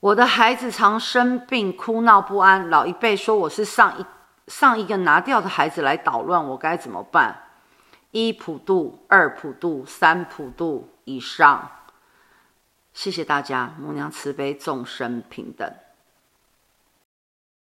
我的孩子常生病哭闹不安老一辈说我是上一上一个拿掉的孩子来捣乱我该怎么办？一普度二普度三普度以上。谢谢大家母娘慈悲众生平等。